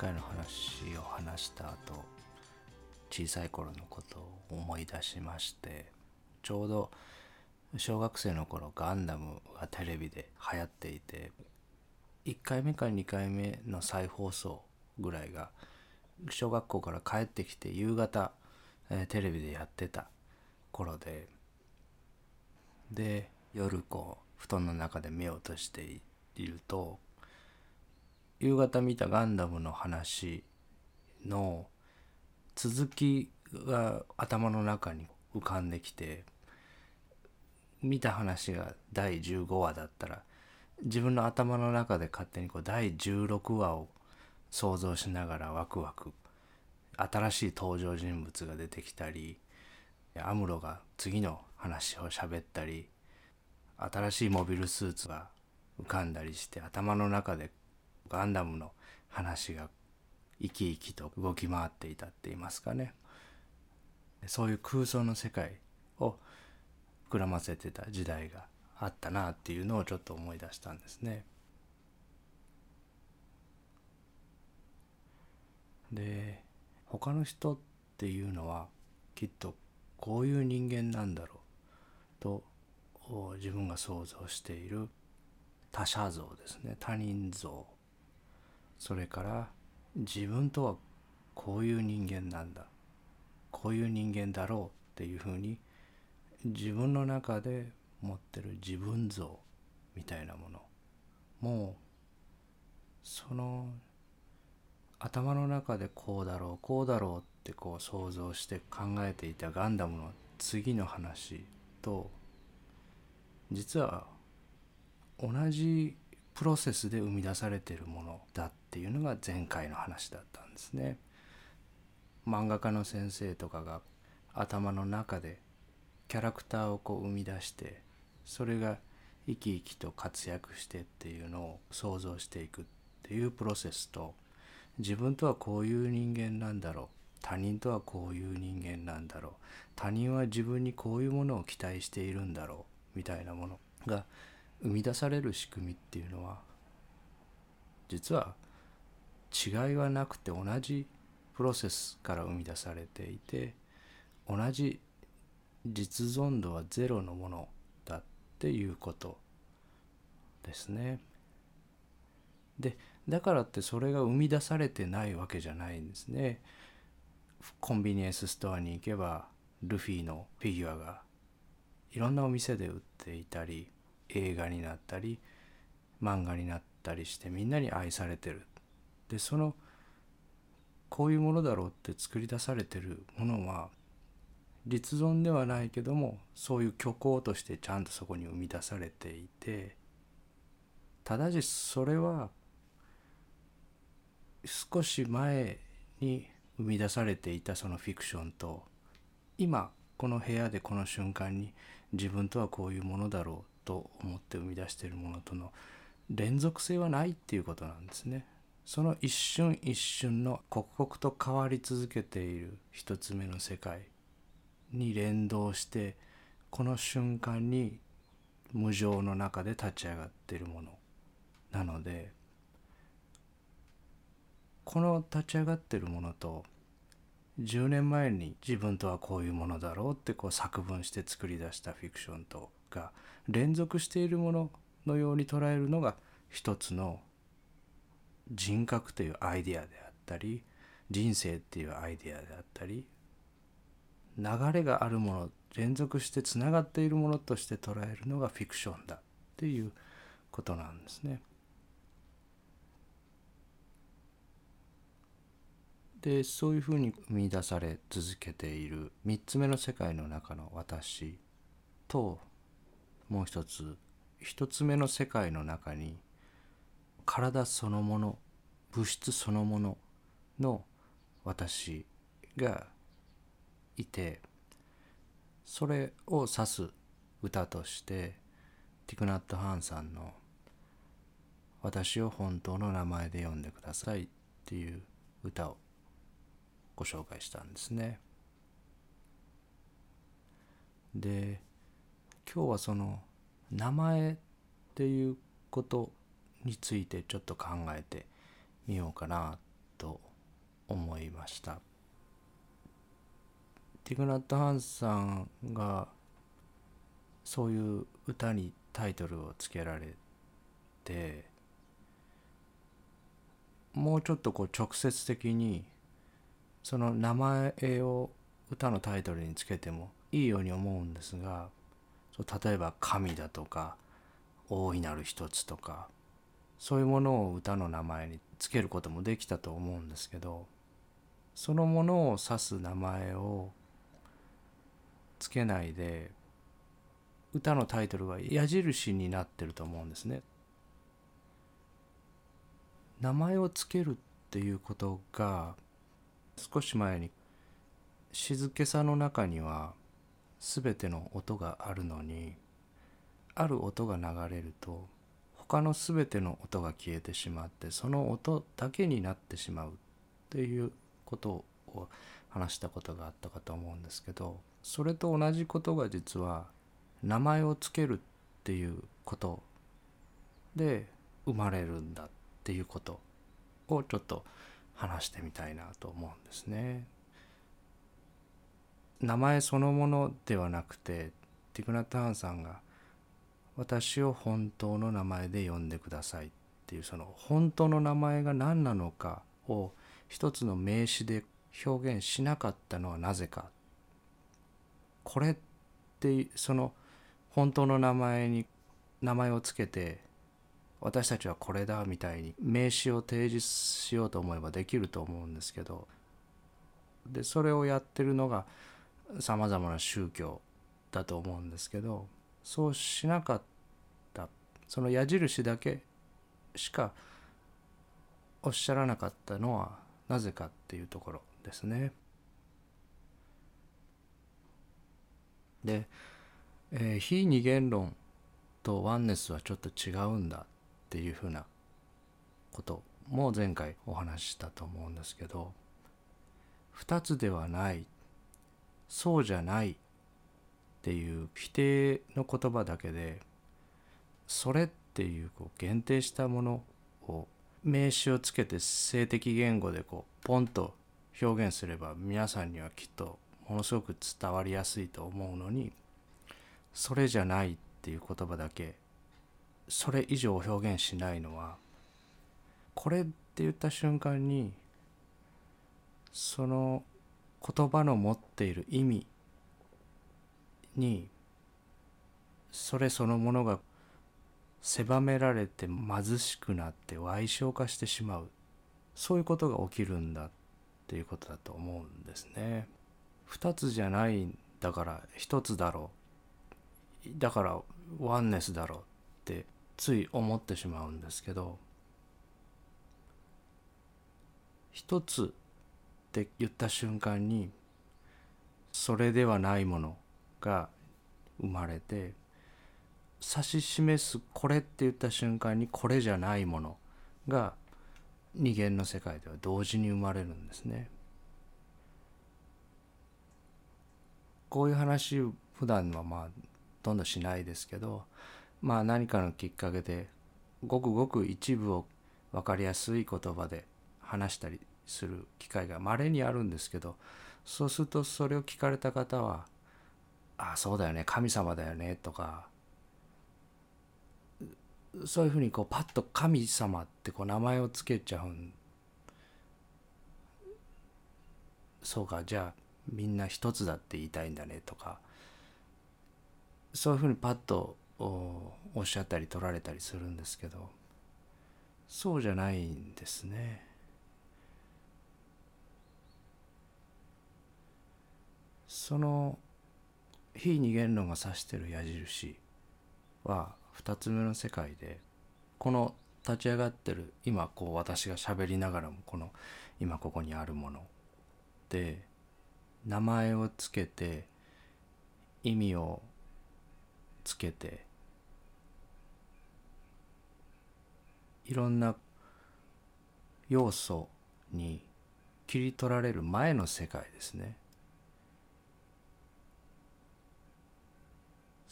回の話を話した後小さい頃のことを思い出しましてちょうど小学生の頃ガンダムがテレビで流行っていて1回目か2回目の再放送ぐらいが小学校から帰ってきて夕方、えーテレビでやってた頃でで夜こう布団の中で目を閉じていると夕方見たガンダムの話の続きが頭の中に浮かんできて見た話が第15話だったら自分の頭の中で勝手にこう第16話を想像しながらワクワク新しい登場人物が出てきたりアムロが次の話を喋ったり新しいモビルスーツが浮かんだりして頭の中でガンダムの話が生き生きと動き回っていたって言いますかね。そういう空想の世界を膨らませてた時代があったなっていうのをちょっと思い出したんですね。で他の人っていうのはきっとこういう人間なんだろうと自分が想像している他者像ですね。他人像。それから自分とはこういう人間なんだ。こういう人間だろうっていうふうに自分の中で持ってる自分像みたいなもの。もうその頭の中でこうだろうこうだろうってこう想像して考えていたガンダムの次の話と実は同じプロセスで生み出されているものだっていうのが前回の話だったんですね。漫画家の先生とかが頭の中でキャラクターをこう生み出してそれが生き生きと活躍してっていうのを想像していくっていうプロセスと自分とはこういう人間なんだろう他人とはこういう人間なんだろう他人は自分にこういうものを期待しているんだろうみたいなものが生み出される仕組みっていうのは実は違いはなくて同じプロセスから生み出されていて同じ実存度はゼロのものだっていうことですね。でだからってそれが生み出されてないわけじゃないんですね。コンビニエンスストアに行けばルフィのフィギュアがいろんなお店で売っていたり映画になったり漫画になったりしてみんなに愛されてる。でそのこういうものだろうって作り出されてるものは立存ではないけどもそういう虚構としてちゃんとそこに生み出されていてただしそれは少し前に生み出されていたそのフィクションと今この部屋でこの瞬間に自分とはこういうものだろうと思って生み出しているものとの連続性はないっていうことなんですね。その一瞬一瞬の刻々と変わり続けている一つ目の世界に連動してこの瞬間に無常の中で立ち上がっているものなのでこの立ち上がってるものと10年前に自分とはこういうものだろうってこう作文して作り出したフィクションとが連続しているもののように捉えるのが一つの人格というアイデアであったり人生っていうアイデアであったり流れがあるもの連続してつながっているものとして捉えるのがフィクションだっていうことなんですね。でそういうふうに生み出され続けている3つ目の世界の中の私ともう一つ1つ目の世界の中に体そのもの物質そのものの私がいてそれを指す歌としてティクナット・ハンさんの「私を本当の名前で呼んでください」っていう歌をご紹介したんですね。で今日はその名前っていうことについてちょっと考えてみようかなと思いました。ティグナット・ハンさんがそういう歌にタイトルをつけられてもうちょっとこう直接的にその名前を歌のタイトルにつけてもいいように思うんですが例えば「神」だとか「大いなる一つ」とかそういうものを歌の名前につけることもできたと思うんですけどそのものを指す名前をつけないで歌のタイトルは矢印になってると思うんですね。名前をつけるっていうことが少し前に静けさの中には全ての音があるのにある音が流れると他の全ての音が消えてしまってその音だけになってしまうっていうことを話したことがあったかと思うんですけどそれと同じことが実は名前をつけるっていうことで生まれるんだっていうことをちょっと話してみたいなと思うんですね。名前そのものではなくてティクナ・ターンさんが「私を本当の名前で呼んでください」っていうその本当の名前が何なのかを一つの名詞で表現しなかったのはなぜか。これってその本当の名前に名前をつけて私たちはこれだみたいに名詞を提示しようと思えばできると思うんですけど。でそれをやってるのがさまざまな宗教だと思うんですけど。そうしなかった。その矢印だけしかおっしゃらなかったのはなぜかっていうところですね。で、えー、非二元論とワンネスはちょっと違うんだっていうふうなことも前回お話ししたと思うんですけど2つではない。そうじゃない。っていう否定の言葉だけでそれっていうこう限定したものを名詞をつけて性的言語でこうポンと表現すれば皆さんにはきっとものすごく伝わりやすいと思うのにそれじゃないっていう言葉だけそれ以上表現しないのはこれって言った瞬間にその言葉の持っている意味にそれそのものが狭められて貧しくなって矮小化してしまう。そういうことが起きるんだっていうことだと思うんですね。二つじゃないんだから一つだろう。だからワンネスだろうってつい思ってしまうんですけど。一つって言った瞬間にそれではないもの。が生まれて指し示すこれって言った瞬間にこれじゃないものが二元の世界では同時に生まれるんですね。こういう話普段はまあほとんどんしないですけどまあ何かのきっかけでごくごく一部を分かりやすい言葉で話したりする機会がまれにあるんですけどそうするとそれを聞かれた方は「あそうだよね。神様だよね」とか。そういうふうにこうパッと「神様」ってこう名前をつけちゃうん。そうか。じゃあみんな一つだって言いたいんだねとか。そういうふうにパッとおっしゃったり取られたりするんですけど。そうじゃないんですね。その非二元論が指してる矢印は2つ目の世界でこの立ち上がってる今こう私が喋りながらもこの今ここにあるもので名前をつけて意味をつけていろんな要素に切り取られる前の世界ですね。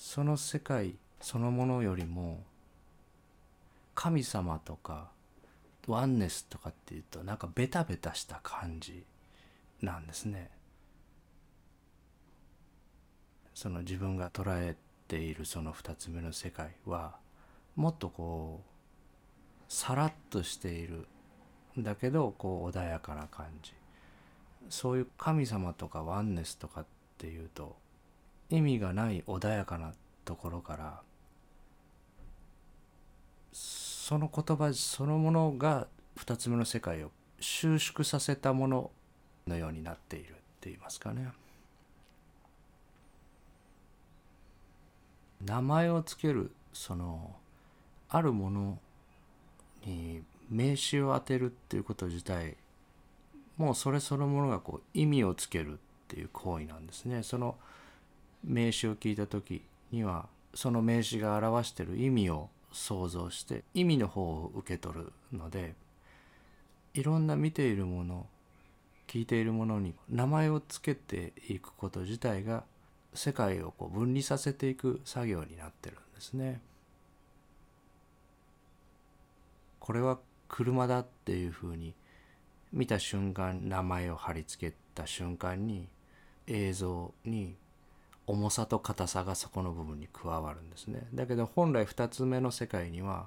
その世界そのものよりも神様とかワンネスとかっていうとなんかベタベタした感じなんですね。その自分が捉えているその2つ目の世界はもっとこうさらっとしているだけどこう穏やかな感じそういう神様とかワンネスとかっていうと意味がない穏やかなところからその言葉そのものが2つ目の世界を収縮させたもののようになっているって言いますかね。名前をつけるそのあるものに名詞を当てるっていうこと自体もうそれそのものがこう意味をつけるっていう行為なんですね。その名詞を聞いた時にはその名詞が表している意味を想像して意味の方を受け取るのでいろんな見ているもの聞いているものに名前をつけていくこと自体が世界をこう分離させていく作業になってるんですね。これは車だっていうふうに見た瞬間名前を貼り付けた瞬間に映像に重さと硬さがそこの部分に加わるんですね。だけど本来2つ目の世界には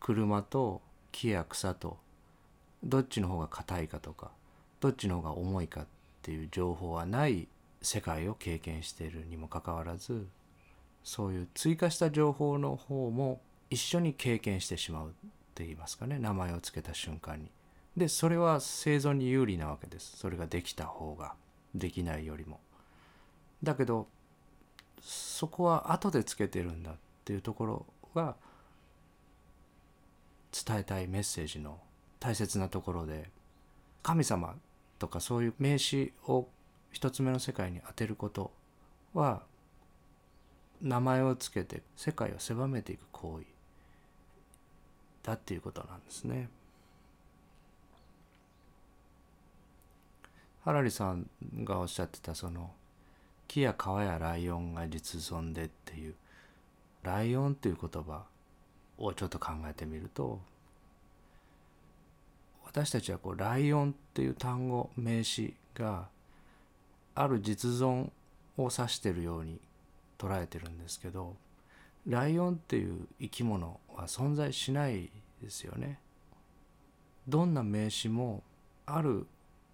車と木や草とどっちの方が硬いかとかどっちの方が重いかっていう情報はない世界を経験しているにもかかわらずそういう追加した情報の方も一緒に経験してしまうって言いますかね名前を付けた瞬間に。でそれは生存に有利なわけですそれができた方ができないよりも。だけどそこは後でつけてるんだっていうところが伝えたいメッセージの大切なところで神様とかそういう名詞を一つ目の世界に当てることは名前をつけて世界を狭めていく行為だっていうことなんですね。ハラリさんがおっしゃってたその木や川やライオンが実存でっていうライオンっていう言葉をちょっと考えてみると私たちはこうライオンっていう単語名詞がある実存を指してるように捉えてるんですけどライオンっていう生き物は存在しないですよね。どんな名詞もある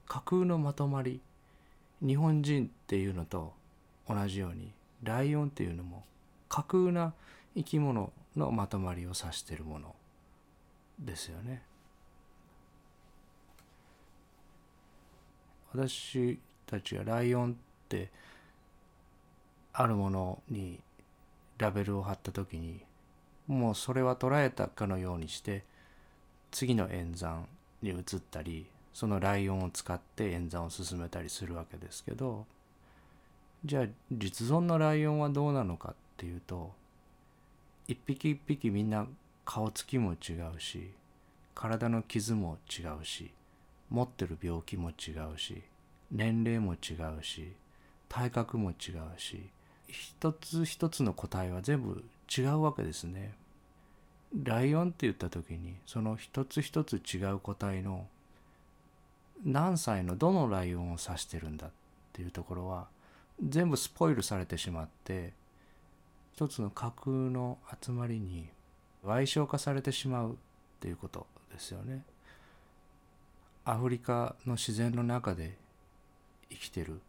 架空のまとまり日本人っていうのと同じようにライオンっていうのも架空な生き物のまとまりを指しているものですよね。私たちがライオンってあるものにラベルを貼った時にもうそれは捉えたかのようにして次の演算に移ったりそのライオンを使って演算を進めたりするわけですけどじゃあ実存のライオンはどうなのかっていうと一匹一匹みんな顔つきも違うし体の傷も違うし持ってる病気も違うし年齢も違うし体格も違うし一つ一つの個体は全部違うわけですね。ライオンって言った時にその一つ一つ違う個体の何歳のどのライオンを指してるんだっていうところは全部スポイルされてしまって一つの架空の集まりに矮小化されてしまうっていうことですよね。アフリカの自然の中で生きてる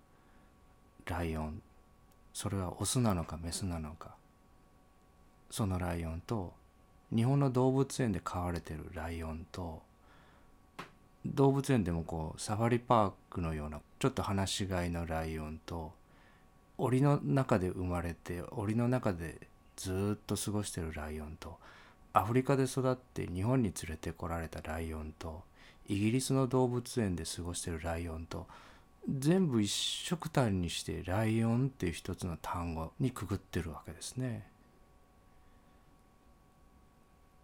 ライオンそれはオスなのかメスなのかそのライオンと日本の動物園で飼われてるライオンと動物園でもこうサファリパークのようなちょっと放し飼いのライオンと檻の中で生まれて檻の中でずっと過ごしてるライオンとアフリカで育って日本に連れてこられたライオンとイギリスの動物園で過ごしてるライオンと全部一色単にしてライオンっていう一つの単語にくぐってるわけですね。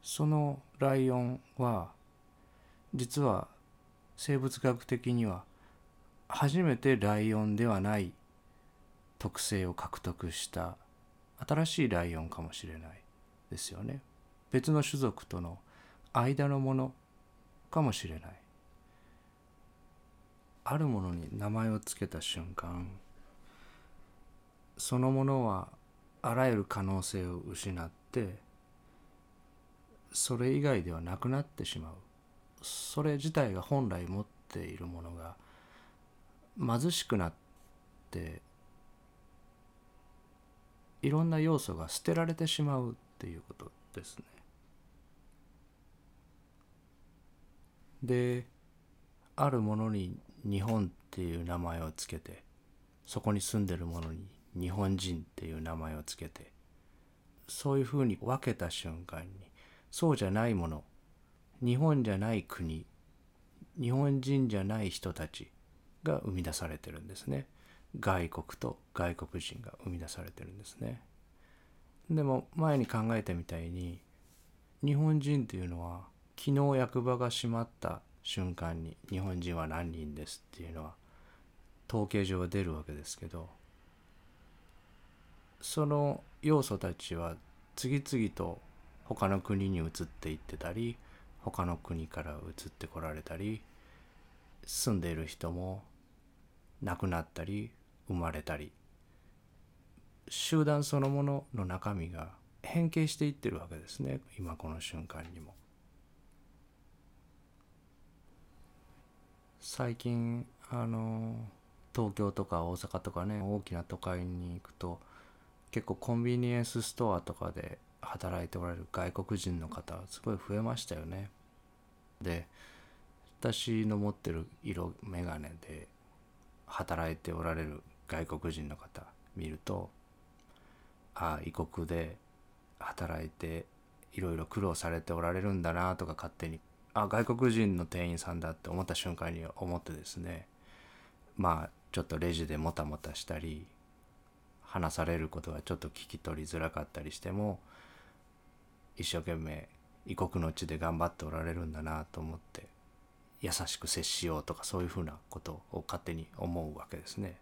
そのライオンは実は生物学的には初めてライオンではない特性を獲得した新しいライオンかもしれないですよね。別の種族との間のものかもしれないあるものに名前を付けた瞬間そのものはあらゆる可能性を失ってそれ以外ではなくなってしまうそれ自体が本来持っているものが貧しくなっていろんな要素が捨てられてしまうっていうことですね。であるものに日本っていう名前をつけてそこに住んでるものに日本人っていう名前をつけてそういうふうに分けた瞬間にそうじゃないもの日本じゃない国日本人じゃない人たちが生み出されてるんですね外国と外国人が生み出されてるんですね。でも前に考えたみたいに日本人っていうのは昨日役場が閉まった瞬間に日本人は何人ですっていうのは統計上は出るわけですけどその要素たちは次々と他の国に移っていってたり他の国から移ってこられたり住んでいる人も亡くなったり生まれたり集団そのものの中身が変形していってるわけですね今この瞬間にも。最近あの東京とか大阪とかね大きな都会に行くと結構コンビニエンスストアとかで働いておられる外国人の方すごい増えましたよね。で私の持ってる色眼鏡で働いておられる外国人の方見るとああ異国で働いていろいろ苦労されておられるんだなとか勝手にあ外国人の店員さんだって思った瞬間に思ってですねまあちょっとレジでもたもたしたり話されることがちょっと聞き取りづらかったりしても一生懸命異国の地で頑張っておられるんだなと思って優しく接しようとかそういうふうなことを勝手に思うわけですね。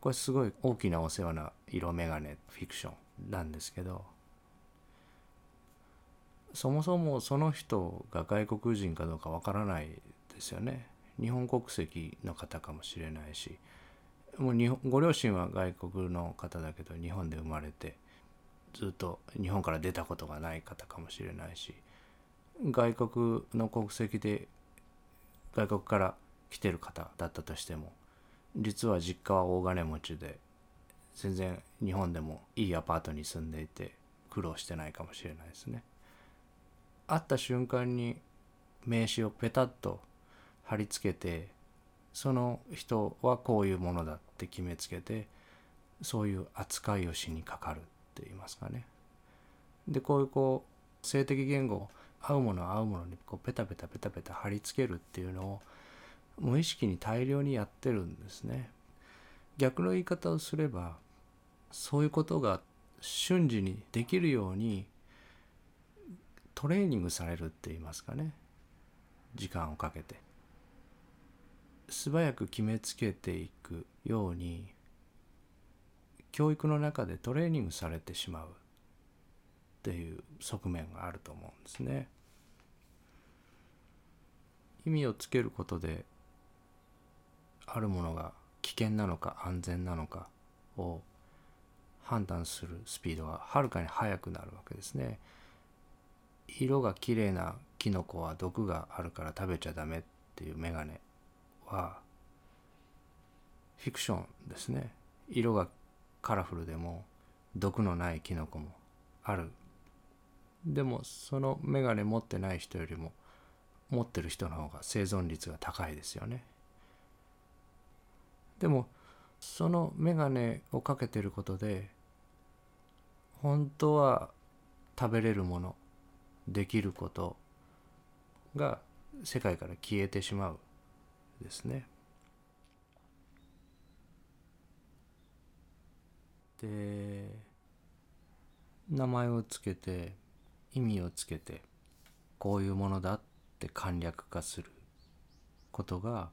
これすごい大きなお世話な色眼鏡フィクションなんですけどそもそもその人が外国人かどうかわからないですよね。日本国籍の方かもしれないしもう日本ご両親は外国の方だけど日本で生まれてずっと日本から出たことがない方かもしれないし外国の国籍で外国から来てる方だったとしても実は実家は大金持ちで全然日本でもいいアパートに住んでいて苦労してないかもしれないですね。会った瞬間に名刺をペタッと貼り付けてその人はこういうものだって決めつけてそういう扱いをしにかかるって言いますかね。でこういうこう性的言語合うもの合うものにこうペタペタペタペタ貼り付けるっていうのを無意識に大量にやってるんですね。逆の言い方をすればそういうことが瞬時にできるようにトレーニングされるって言いますかね時間をかけて素早く決めつけていくように教育の中でトレーニングされてしまうっていう側面があると思うんですね。意味をつけることであるものが危険なのか安全なのかを判断するスピードがはるかに速くなるわけですね。色が綺麗なキノコは毒があるから食べちゃダメっていうメガネはフィクションですね。色がカラフルでも毒のないキノコもある。でもそのメガネ持ってない人よりも持ってる人の方が生存率が高いですよね。でもそのメガネをかけてることで本当は食べれるものできることが世界から消えてしまうですね。で名前をつけて意味をつけてこういうものだって簡略化することが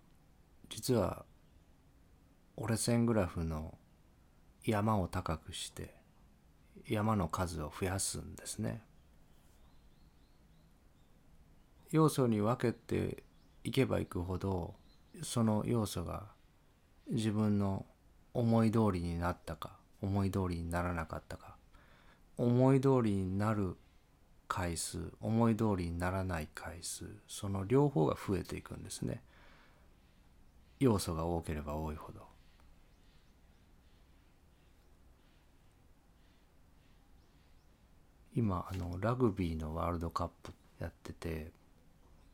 実は折れ線グラフの山を高くして山の数を増やすんですね。要素に分けていけばいくほどその要素が自分の思い通りになったか思い通りにならなかったか思い通りになる回数思い通りにならない回数その両方が増えていくんですね要素が多ければ多いほど今あのラグビーのワールドカップやってて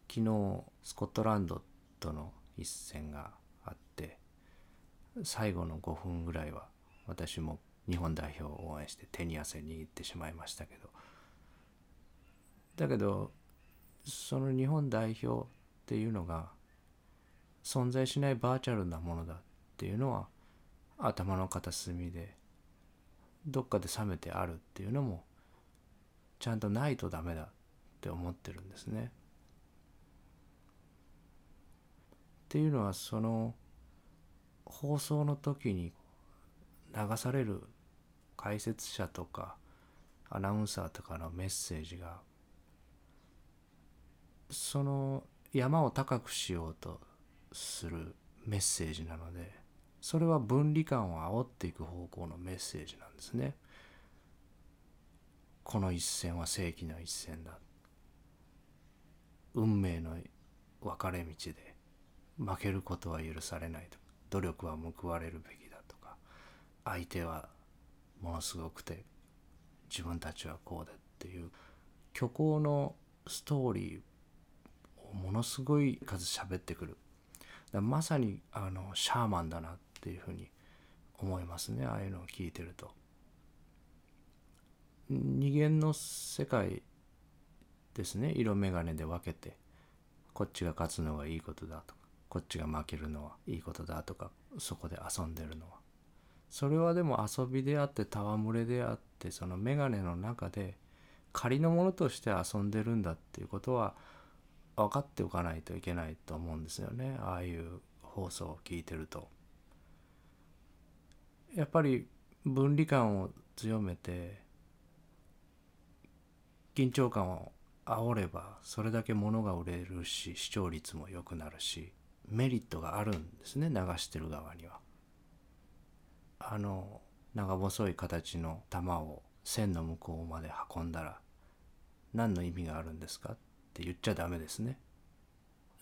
昨日スコットランドとの一戦があって最後の5分ぐらいは私も日本代表を応援して手に汗握ってしまいましたけど。だけどその日本代表っていうのが存在しないバーチャルなものだっていうのは頭の片隅でどっかで冷めてあるっていうのもちゃんとないとダメだって思ってるんですね。っていうのはその放送の時に流される解説者とかアナウンサーとかのメッセージがその山を高くしようとするメッセージなのでそれは分離感を煽っていく方向のメッセージなんですね。この一戦は世紀の一戦だ。運命の分かれ道で負けることは許されないと。努力は報われるべきだとか。相手はものすごくて自分たちはこうだっていう。虚構のストーリーをものすごい数喋ってくる。まさにあのシャーマンだなっていうふうに思いますね。ああいうのを聞いてると。二元の世界ですね。色眼鏡で分けてこっちが勝つのがいいことだとかこっちが負けるのはいいことだとかそこで遊んでるのは。それはでも遊びであって戯れであってその眼鏡の中で仮のものとして遊んでるんだっていうことは分かっておかないといけないと思うんですよね。ああいう放送を聞いてると。やっぱり分離感を強めて緊張感を煽ればそれだけ物が売れるし視聴率も良くなるしメリットがあるんですね流してる側には。あの長細い形の球を線の向こうまで運んだら何の意味があるんですかって言っちゃダメですね。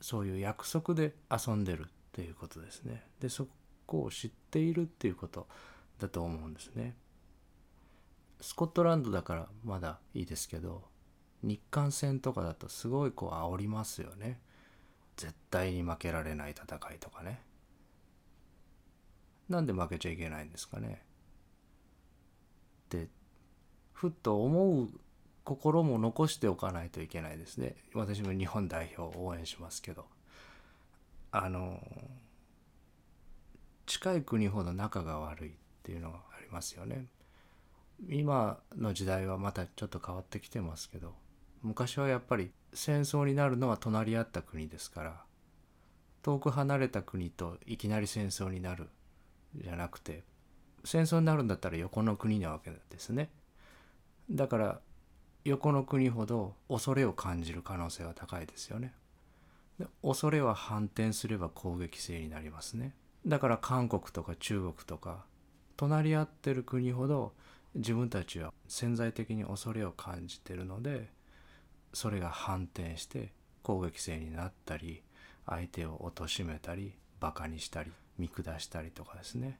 そういう約束で遊んでるっていうことですね。でそこを知っているっていうことだと思うんですね。スコットランドだからまだいいですけど日韓戦とかだとすごいこう煽りますよね。絶対に負けられない戦いとかね。なんで負けちゃいけないんですかね。ってふっと思う心も残しておかないといけないですね。私も日本代表を応援しますけど。あの近い国ほど仲が悪いっていうのがありますよね。今の時代はまたちょっと変わってきてますけど昔はやっぱり戦争になるのは隣り合った国ですから遠く離れた国といきなり戦争になるじゃなくて戦争になるんだったら横の国なわけですね。だから横の国ほど恐れを感じる可能性は高いですよね。で恐れは反転すれば攻撃性になりますね。だから韓国とか中国とか隣り合ってる国ほど自分たちは潜在的に恐れを感じてるのでそれが反転して攻撃性になったり相手を貶めたりバカにしたり見下したりとかですね。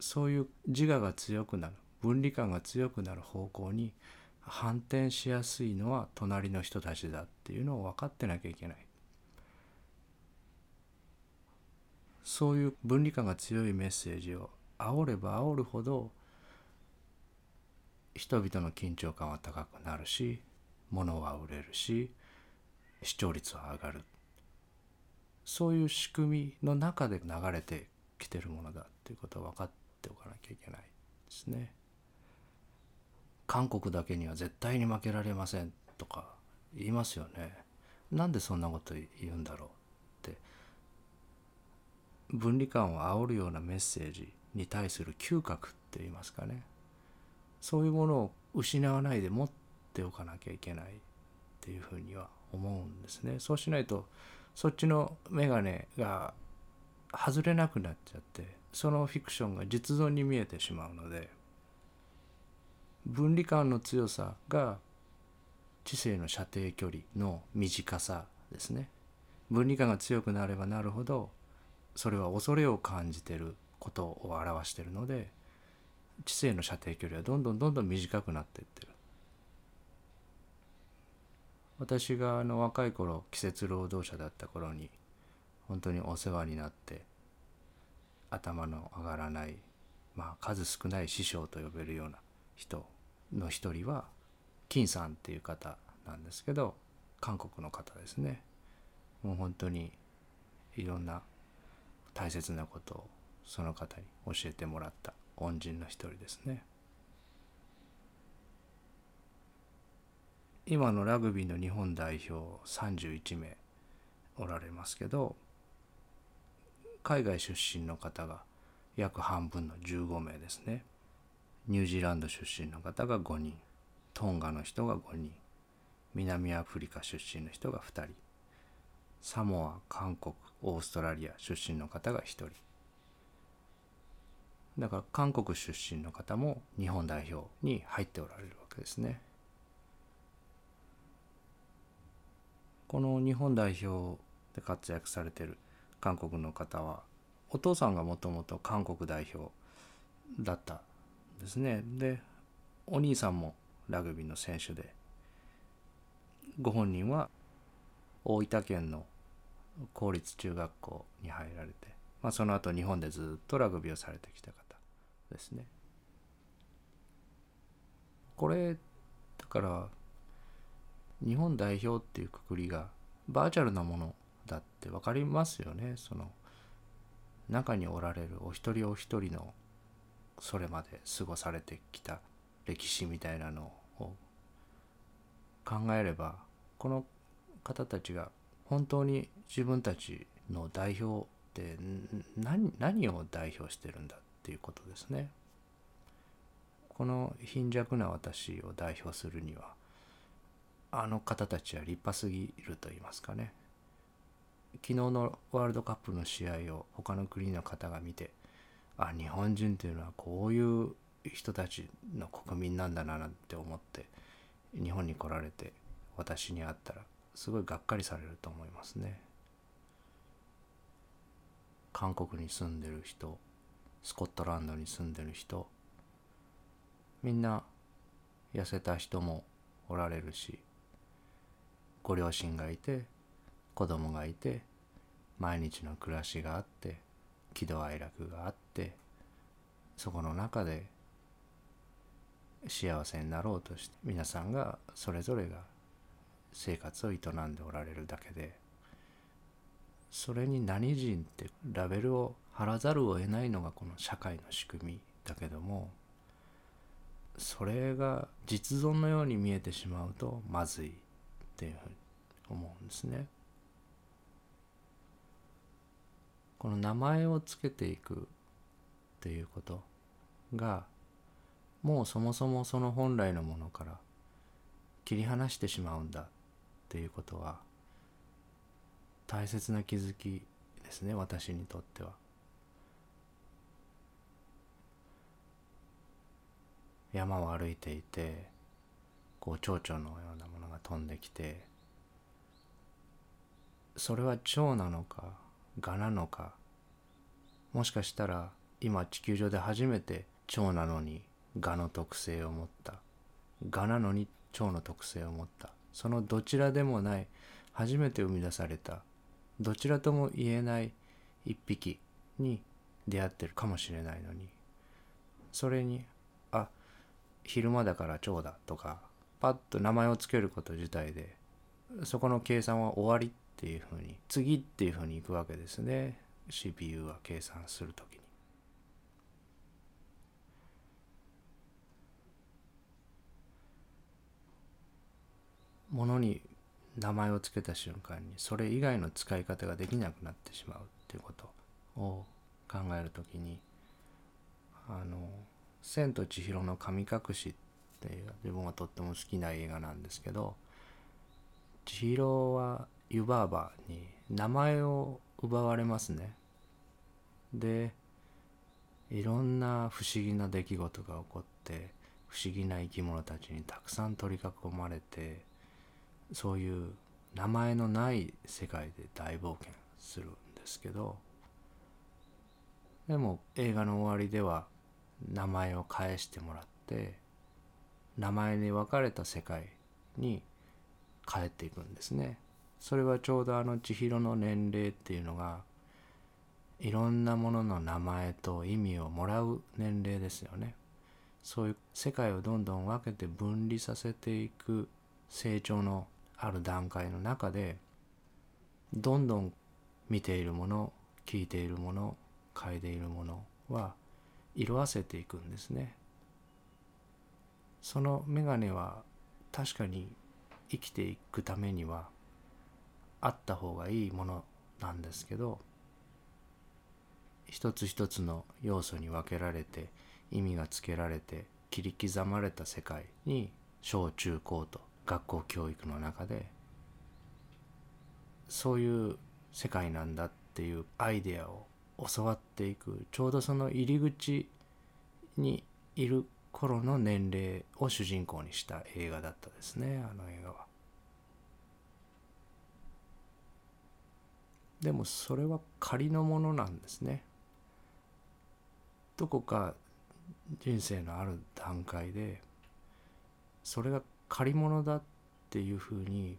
そういう自我が強くなる分離感が強くなる方向に反転しやすいのは隣の人たちだっていうのを分かってなきゃいけない。そういう分離感が強いメッセージを煽れば煽るほど人々の緊張感は高くなるし物は売れるし視聴率は上がるそういう仕組みの中で流れてきてるものだっていうことは分かっておかなきゃいけないですね。韓国だけには絶対に負けられませんとか言いますよね。なんでそんなこと言うんだろうって分離感を煽るようなメッセージに対する嗅覚って言いますかねそういうものを失わないで持っておかなきゃいけないっていうふうには思うんですね。そうしないとそっちの眼鏡が外れなくなっちゃってそのフィクションが実存に見えてしまうので分離感の強さが知性の射程距離の短さですね。分離感が強くなればなるほどそれは恐れを感じてることを表してるので知性の射程距離はどんどんどんどん短くなっていってる。私があの若い頃季節労働者だった頃に本当にお世話になって頭の上がらないまあ数少ない師匠と呼べるような人の一人は金さんっていう方なんですけど韓国の方ですね。もう本当にいろんな大切なことをその方に教えてもらった。恩人の一人ですね。今のラグビーの日本代表31名おられますけど海外出身の方が約半分の15名ですね。ニュージーランド出身の方が5人。トンガの人が5人。南アフリカ出身の人が2人。サモア韓国オーストラリア出身の方が1人。だから韓国出身の方も日本代表に入っておられるわけですね。この日本代表で活躍されてる韓国の方はお父さんがもともと韓国代表だったんですね。でお兄さんもラグビーの選手でご本人は大分県の公立中学校に入られて、まあ、その後日本でずっとラグビーをされてきた方。ですね。これだから日本代表っていうくくりがバーチャルなものだって分かりますよねその中におられるお一人お一人のそれまで過ごされてきた歴史みたいなのを考えればこの方たちが本当に自分たちの代表って何何を代表してるんだってっていうことですね。この貧弱な私を代表するにはあの方たちは立派すぎると言いますかね昨日のワールドカップの試合を他の国の方が見てあ日本人というのはこういう人たちの国民なんだななんて思って日本に来られて私に会ったらすごいがっかりされると思いますね。韓国に住んでる人スコットランドに住んでる人みんな痩せた人もおられるしご両親がいて子供がいて毎日の暮らしがあって喜怒哀楽があってそこの中で幸せになろうとして皆さんがそれぞれが生活を営んでおられるだけでそれに何人ってラベルを貼らざるを得ないのがこの社会の仕組みだけどもそれが実存のように見えてしまうとまずいっていうふうに思うんですね。この名前をつけていくっていうことがもうそもそもその本来のものから切り離してしまうんだっていうことは大切な気づきですね私にとっては。山を歩いていてこう蝶々のようなものが飛んできてそれは蝶なのか蛾なのかもしかしたら今地球上で初めて蝶なのに蛾の特性を持った蛾なのに蝶の特性を持ったそのどちらでもない初めて生み出されたどちらとも言えない一匹に出会ってるかもしれないのにそれに昼間だから蝶だとかパッと名前を付けること自体でそこの計算は終わりっていうふうに次っていうふうにいくわけですね CPU は計算する時に。ものに名前を付けた瞬間にそれ以外の使い方ができなくなってしまうっていうことを考える時にあの「千と千尋の神隠し」っていう自分がとっても好きな映画なんですけど千尋は湯婆婆に名前を奪われますね。でいろんな不思議な出来事が起こって不思議な生き物たちにたくさん取り囲まれてそういう名前のない世界で大冒険するんですけどでも映画の終わりでは名前を返してもらって名前に分かれた世界に帰っていくんですね。それはちょうどあの千尋の年齢っていうのがいろんなものの名前と意味をもらう年齢ですよね。そういう世界をどんどん分けて分離させていく成長のある段階の中でどんどん見ているもの聞いているもの嗅いでいるものは色あせていくんですね。その眼鏡は確かに生きていくためにはあった方がいいものなんですけど一つ一つの要素に分けられて意味がつけられて切り刻まれた世界に小中高と学校教育の中でそういう世界なんだっていうアイデアを教わっていくちょうどその入り口にいる頃の年齢を主人公にした映画だったですねあの映画は。でもそれは仮のものなんですね。どこか人生のある段階でそれが借り物だっていうふうに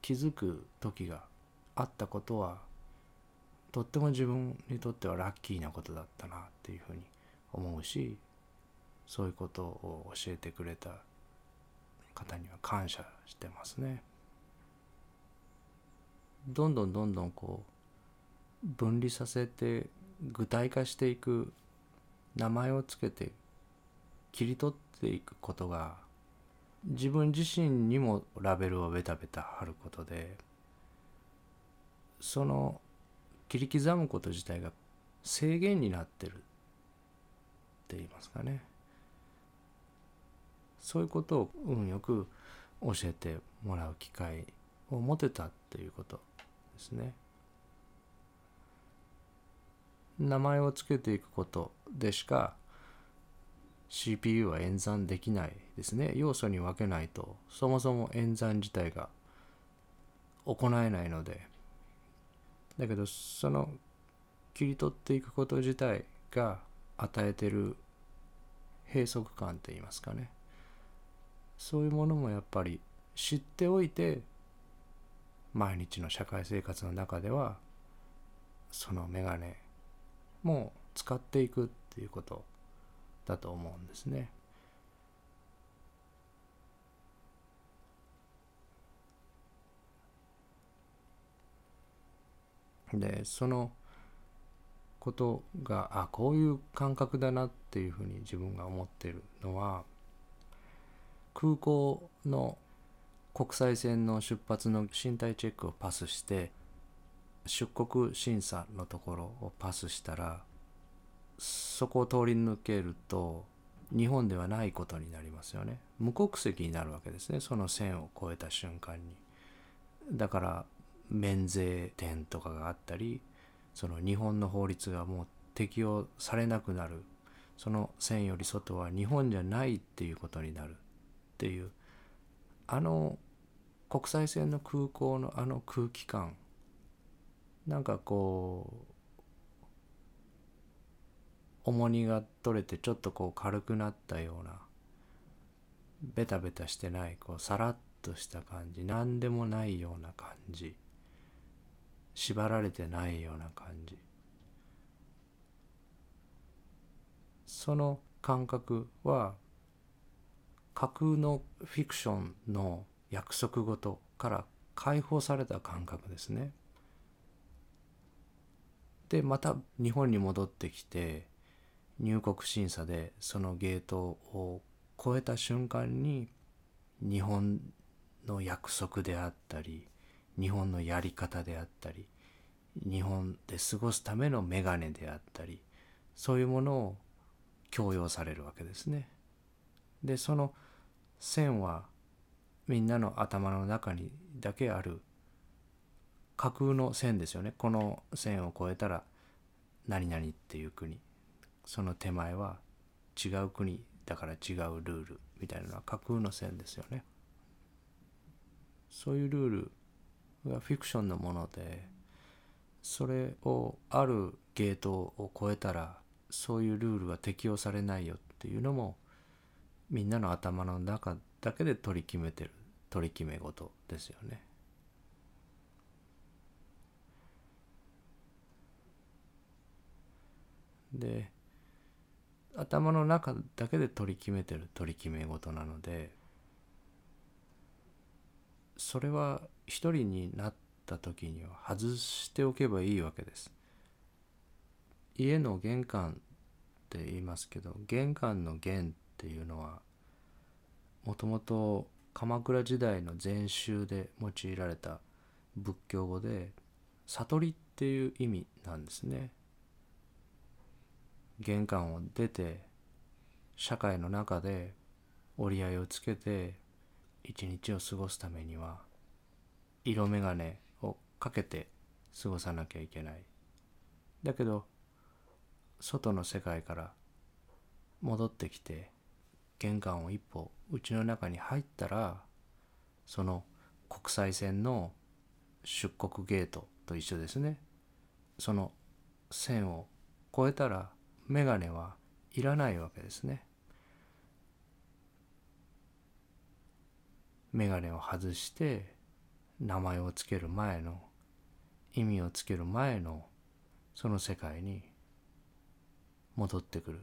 気づく時があったことはとっても自分にとってはラッキーなことだったなっていうふうに思うしそういうことを教えてくれた方には感謝してますね。どんどんどんどんこう分離させて具体化していく名前をつけて切り取っていくことが自分自身にもラベルをベタベタ貼ることでその切り刻むこと自体が制限になってるって言いますかね。そういうことを運よく教えてもらう機会を持てたっていうことですね。名前を付けていくことでしか CPU は演算できないですね。要素に分けないとそもそも演算自体が行えないので。だけどその切り取っていくこと自体が与えてる閉塞感って言いますかねそういうものもやっぱり知っておいて毎日の社会生活の中ではその眼鏡も使っていくっていうことだと思うんですね。でそのことがあこういう感覚だなっていうふうに自分が思ってるのは空港の国際線の出発の身体チェックをパスして出国審査のところをパスしたらそこを通り抜けると日本ではないことになりますよね。無国籍になるわけですねその線を越えた瞬間に。だから免税店とかがあったりその日本の法律がもう適用されなくなる。その線より外は日本じゃないっていうことになる。っていう。あの国際線の空港のあの空気感。なんかこう重荷が取れてちょっとこう軽くなったような。ベタベタしてないこうさらっとした感じ。何でもないような感じ。縛られてないような感じその感覚は架空のフィクションの約束事から解放された感覚ですね。でまた日本に戻ってきて入国審査でそのゲートを越えた瞬間に日本の約束であったり日本のやり方であったり日本で過ごすための眼鏡であったりそういうものを強要されるわけですね。でその線はみんなの頭の中にだけある架空の線ですよねこの線を越えたら何々っていう国その手前は違う国だから違うルールみたいなのは架空の線ですよねそういうルールがフィクションのものでそれをあるゲートを越えたらそういうルールは適用されないよっていうのもみんなの頭の中だけで取り決めてる取り決め事ですよね。で頭の中だけで取り決めてる取り決め事なのでそれは一人になった時には外しておけばいいわけです。家の玄関って言いますけど玄関の玄っていうのはもともと鎌倉時代の禅宗で用いられた仏教語で悟りっていう意味なんですね。玄関を出て社会の中で折り合いをつけて一日を過ごすためには色眼鏡をかけて過ごさなきゃいけない。だけど外の世界から戻ってきて玄関を一歩家の中に入ったらその国際線の出国ゲートと一緒ですねその線を越えたら眼鏡はいらないわけですね眼鏡を外して名前をつける前の意味をつける前のその世界に戻ってくる。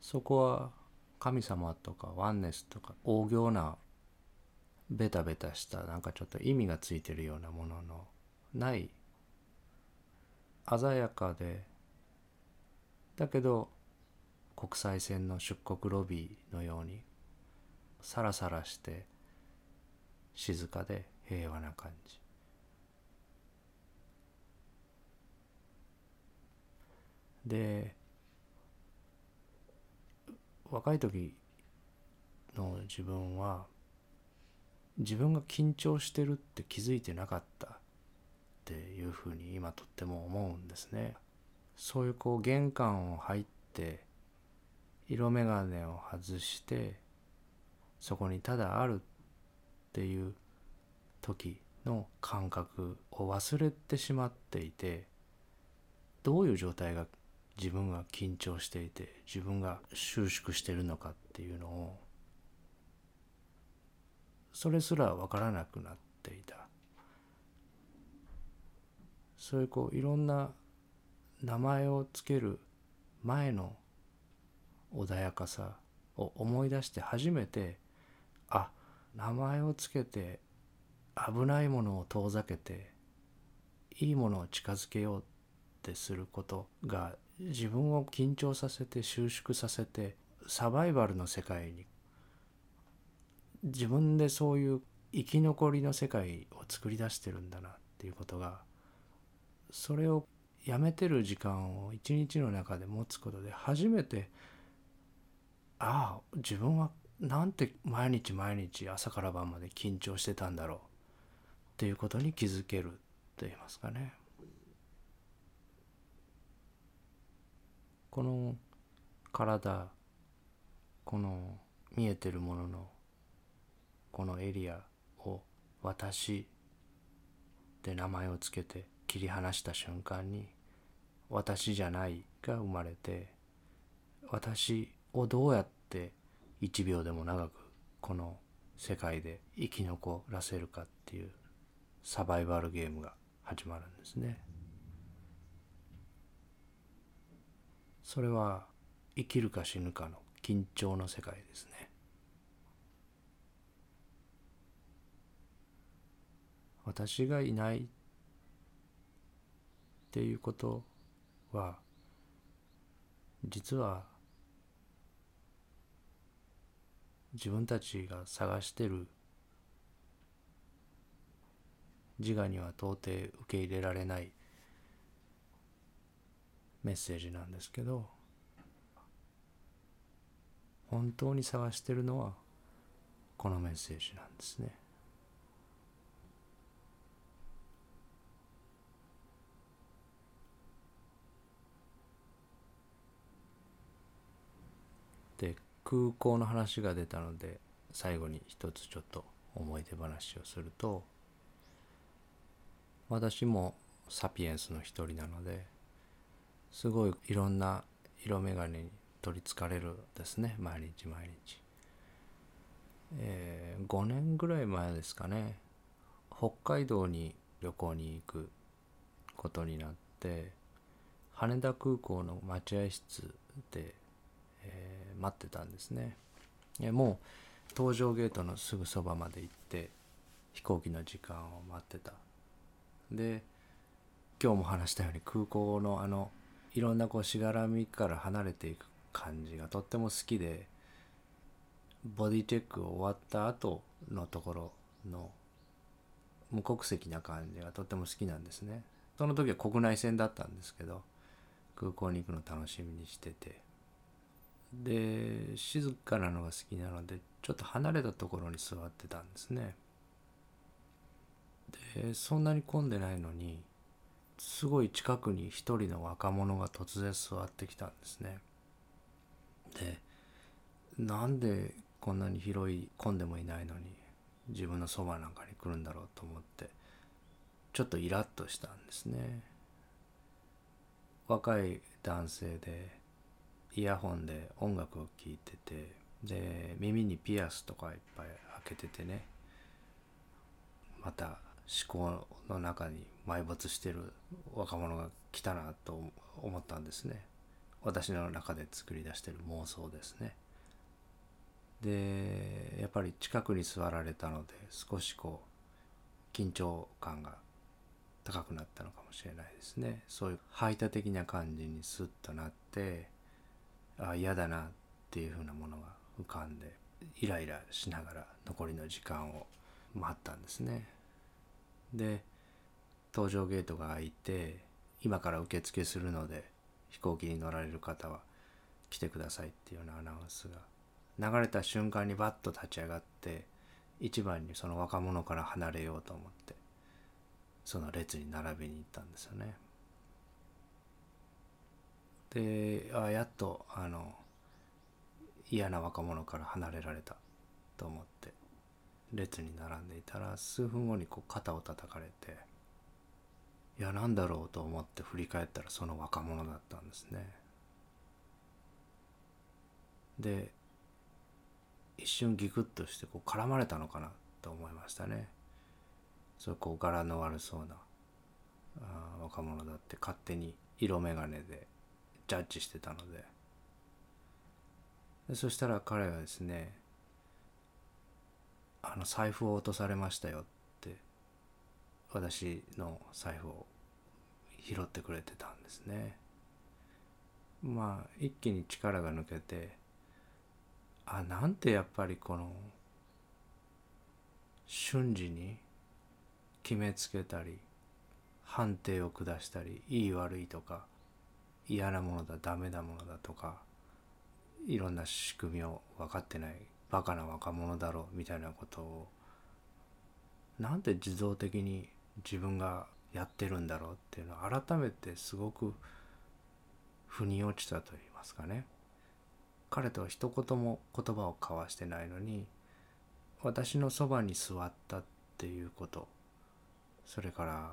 そこは神様とかワンネスとか大行なベタベタしたなんかちょっと意味がついてるようなもののない鮮やかでだけど国際線の出国ロビーのようにサラサラして静かで平和な感じで若い時の自分は自分が緊張してるって気づいてなかったっていうふうに今とっても思うんですね。そういうこう玄関を入って色眼鏡を外してそこにただあるっていう時の感覚を忘れてしまっていてどういう状態が自分が緊張していて自分が収縮してるのかっていうのをそれすら分からなくなっていた。そういうこういろんな名前をつける前の穏やかさを思い出して初めて名前をつけて危ないものを遠ざけていいものを近づけようってすることが自分を緊張させて収縮させてサバイバルの世界に自分でそういう生き残りの世界を作り出してるんだなっていうことがそれをやめてる時間を一日の中で持つことで初めてああ自分はなんて毎日毎日朝から晩まで緊張してたんだろうっていうことに気づけると言いますかね。この体この見えてるもののこのエリアを私で名前をつけて切り離した瞬間に私じゃないが生まれて私をどうやって1秒でも長くこの世界で生き残らせるかっていうサバイバルゲームが始まるんですね。それは生きるか死ぬかの緊張の世界ですね私がいないっていうことは実は自分たちが探してる自我には到底受け入れられないメッセージなんですけど本当に探してるのはこのメッセージなんですね。で空港の話が出たので最後に一つちょっと思い出話をすると私もサピエンスの一人なのですごいいろんな色眼鏡に取りつかれるですね毎日毎日、えー、5年ぐらい前ですかね北海道に旅行に行くことになって羽田空港の待合室で、えー、待ってたんですね。もう搭乗ゲートのすぐそばまで行って飛行機の時間を待ってた。で今日も話したように空港のあのいろんなこうしがらみから離れていく感じがとっても好きでボディチェックを終わった後のところの無国籍な感じがとっても好きなんですね。その時は国内線だったんですけど空港に行くの楽しみにしてて。で静かなのが好きなのでちょっと離れたところに座ってたんですね。でそんなに混んでないのにすごい近くに一人の若者が突然座ってきたんですね。でなんでこんなに広い混んでもいないのに自分のそばなんかに来るんだろうと思ってちょっとイラッとしたんですね。若い男性でイヤホンで音楽を聴いててで耳にピアスとかいっぱい開けててねまた思考の中に埋没してる若者が来たなと思ったんですね。私の中で作り出してる妄想ですね。でやっぱり近くに座られたので少しこう緊張感が高くなったのかもしれないですね。そういう排他的な感じにスッとなってあ嫌だなっていうふうなものが浮かんでイライラしながら残りの時間を待ったんですねで搭乗ゲートが開いて今から受付するので飛行機に乗られる方は来てくださいっていうようなアナウンスが流れた瞬間にバッと立ち上がって一番にその若者から離れようと思ってその列に並びに行ったんですよね。であやっとあの嫌な若者から離れられたと思って列に並んでいたら数分後にこう肩を叩かれていや何だろうと思って振り返ったらその若者だったんですね。で一瞬ギクッとしてこう絡まれたのかなと思いましたね。そうこう柄の悪そうなあ若者だって勝手に色眼鏡でジャッジしてたので。でそしたら彼がですねあの財布を落とされましたよって私の財布を拾ってくれてたんですね。まあ一気に力が抜けてあなんてやっぱりこの瞬時に決めつけたり判定を下したりいい悪いとか嫌なものだダメなものだとかいろんな仕組みを分かってないバカな若者だろうみたいなことをなんで自動的に自分がやってるんだろうっていうのを改めてすごく腑に落ちたと言いますかね。彼とは一言も言葉を交わしてないのに私のそばに座ったっていうことそれから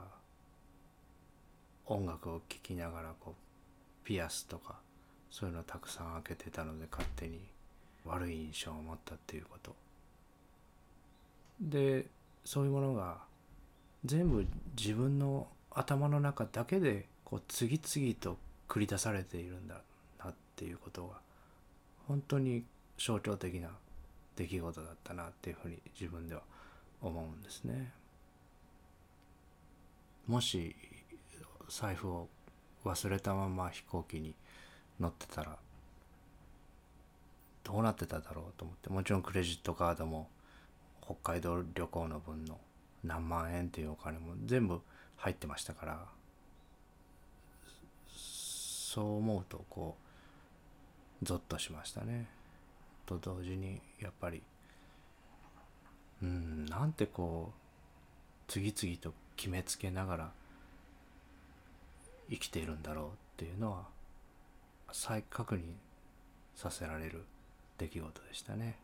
音楽を聴きながらこうピアスとかそういうのたくさん開けてたので勝手に悪い印象を持ったっていうことでそういうものが全部自分の頭の中だけでこう次々と繰り出されているんだなっていうことが本当に象徴的な出来事だったなっていうふうに自分では思うんですね。もし財布を忘れたまま飛行機に乗ってたらどうなってただろうと思って。もちろんクレジットカードも北海道旅行の分の何万円っていうお金も全部入ってましたから。そう思うとこうゾッとしましたね。と同時にやっぱりうんなんてこう次々と決めつけながら生きているんだろうっていうのは再確認させられる出来事でしたね。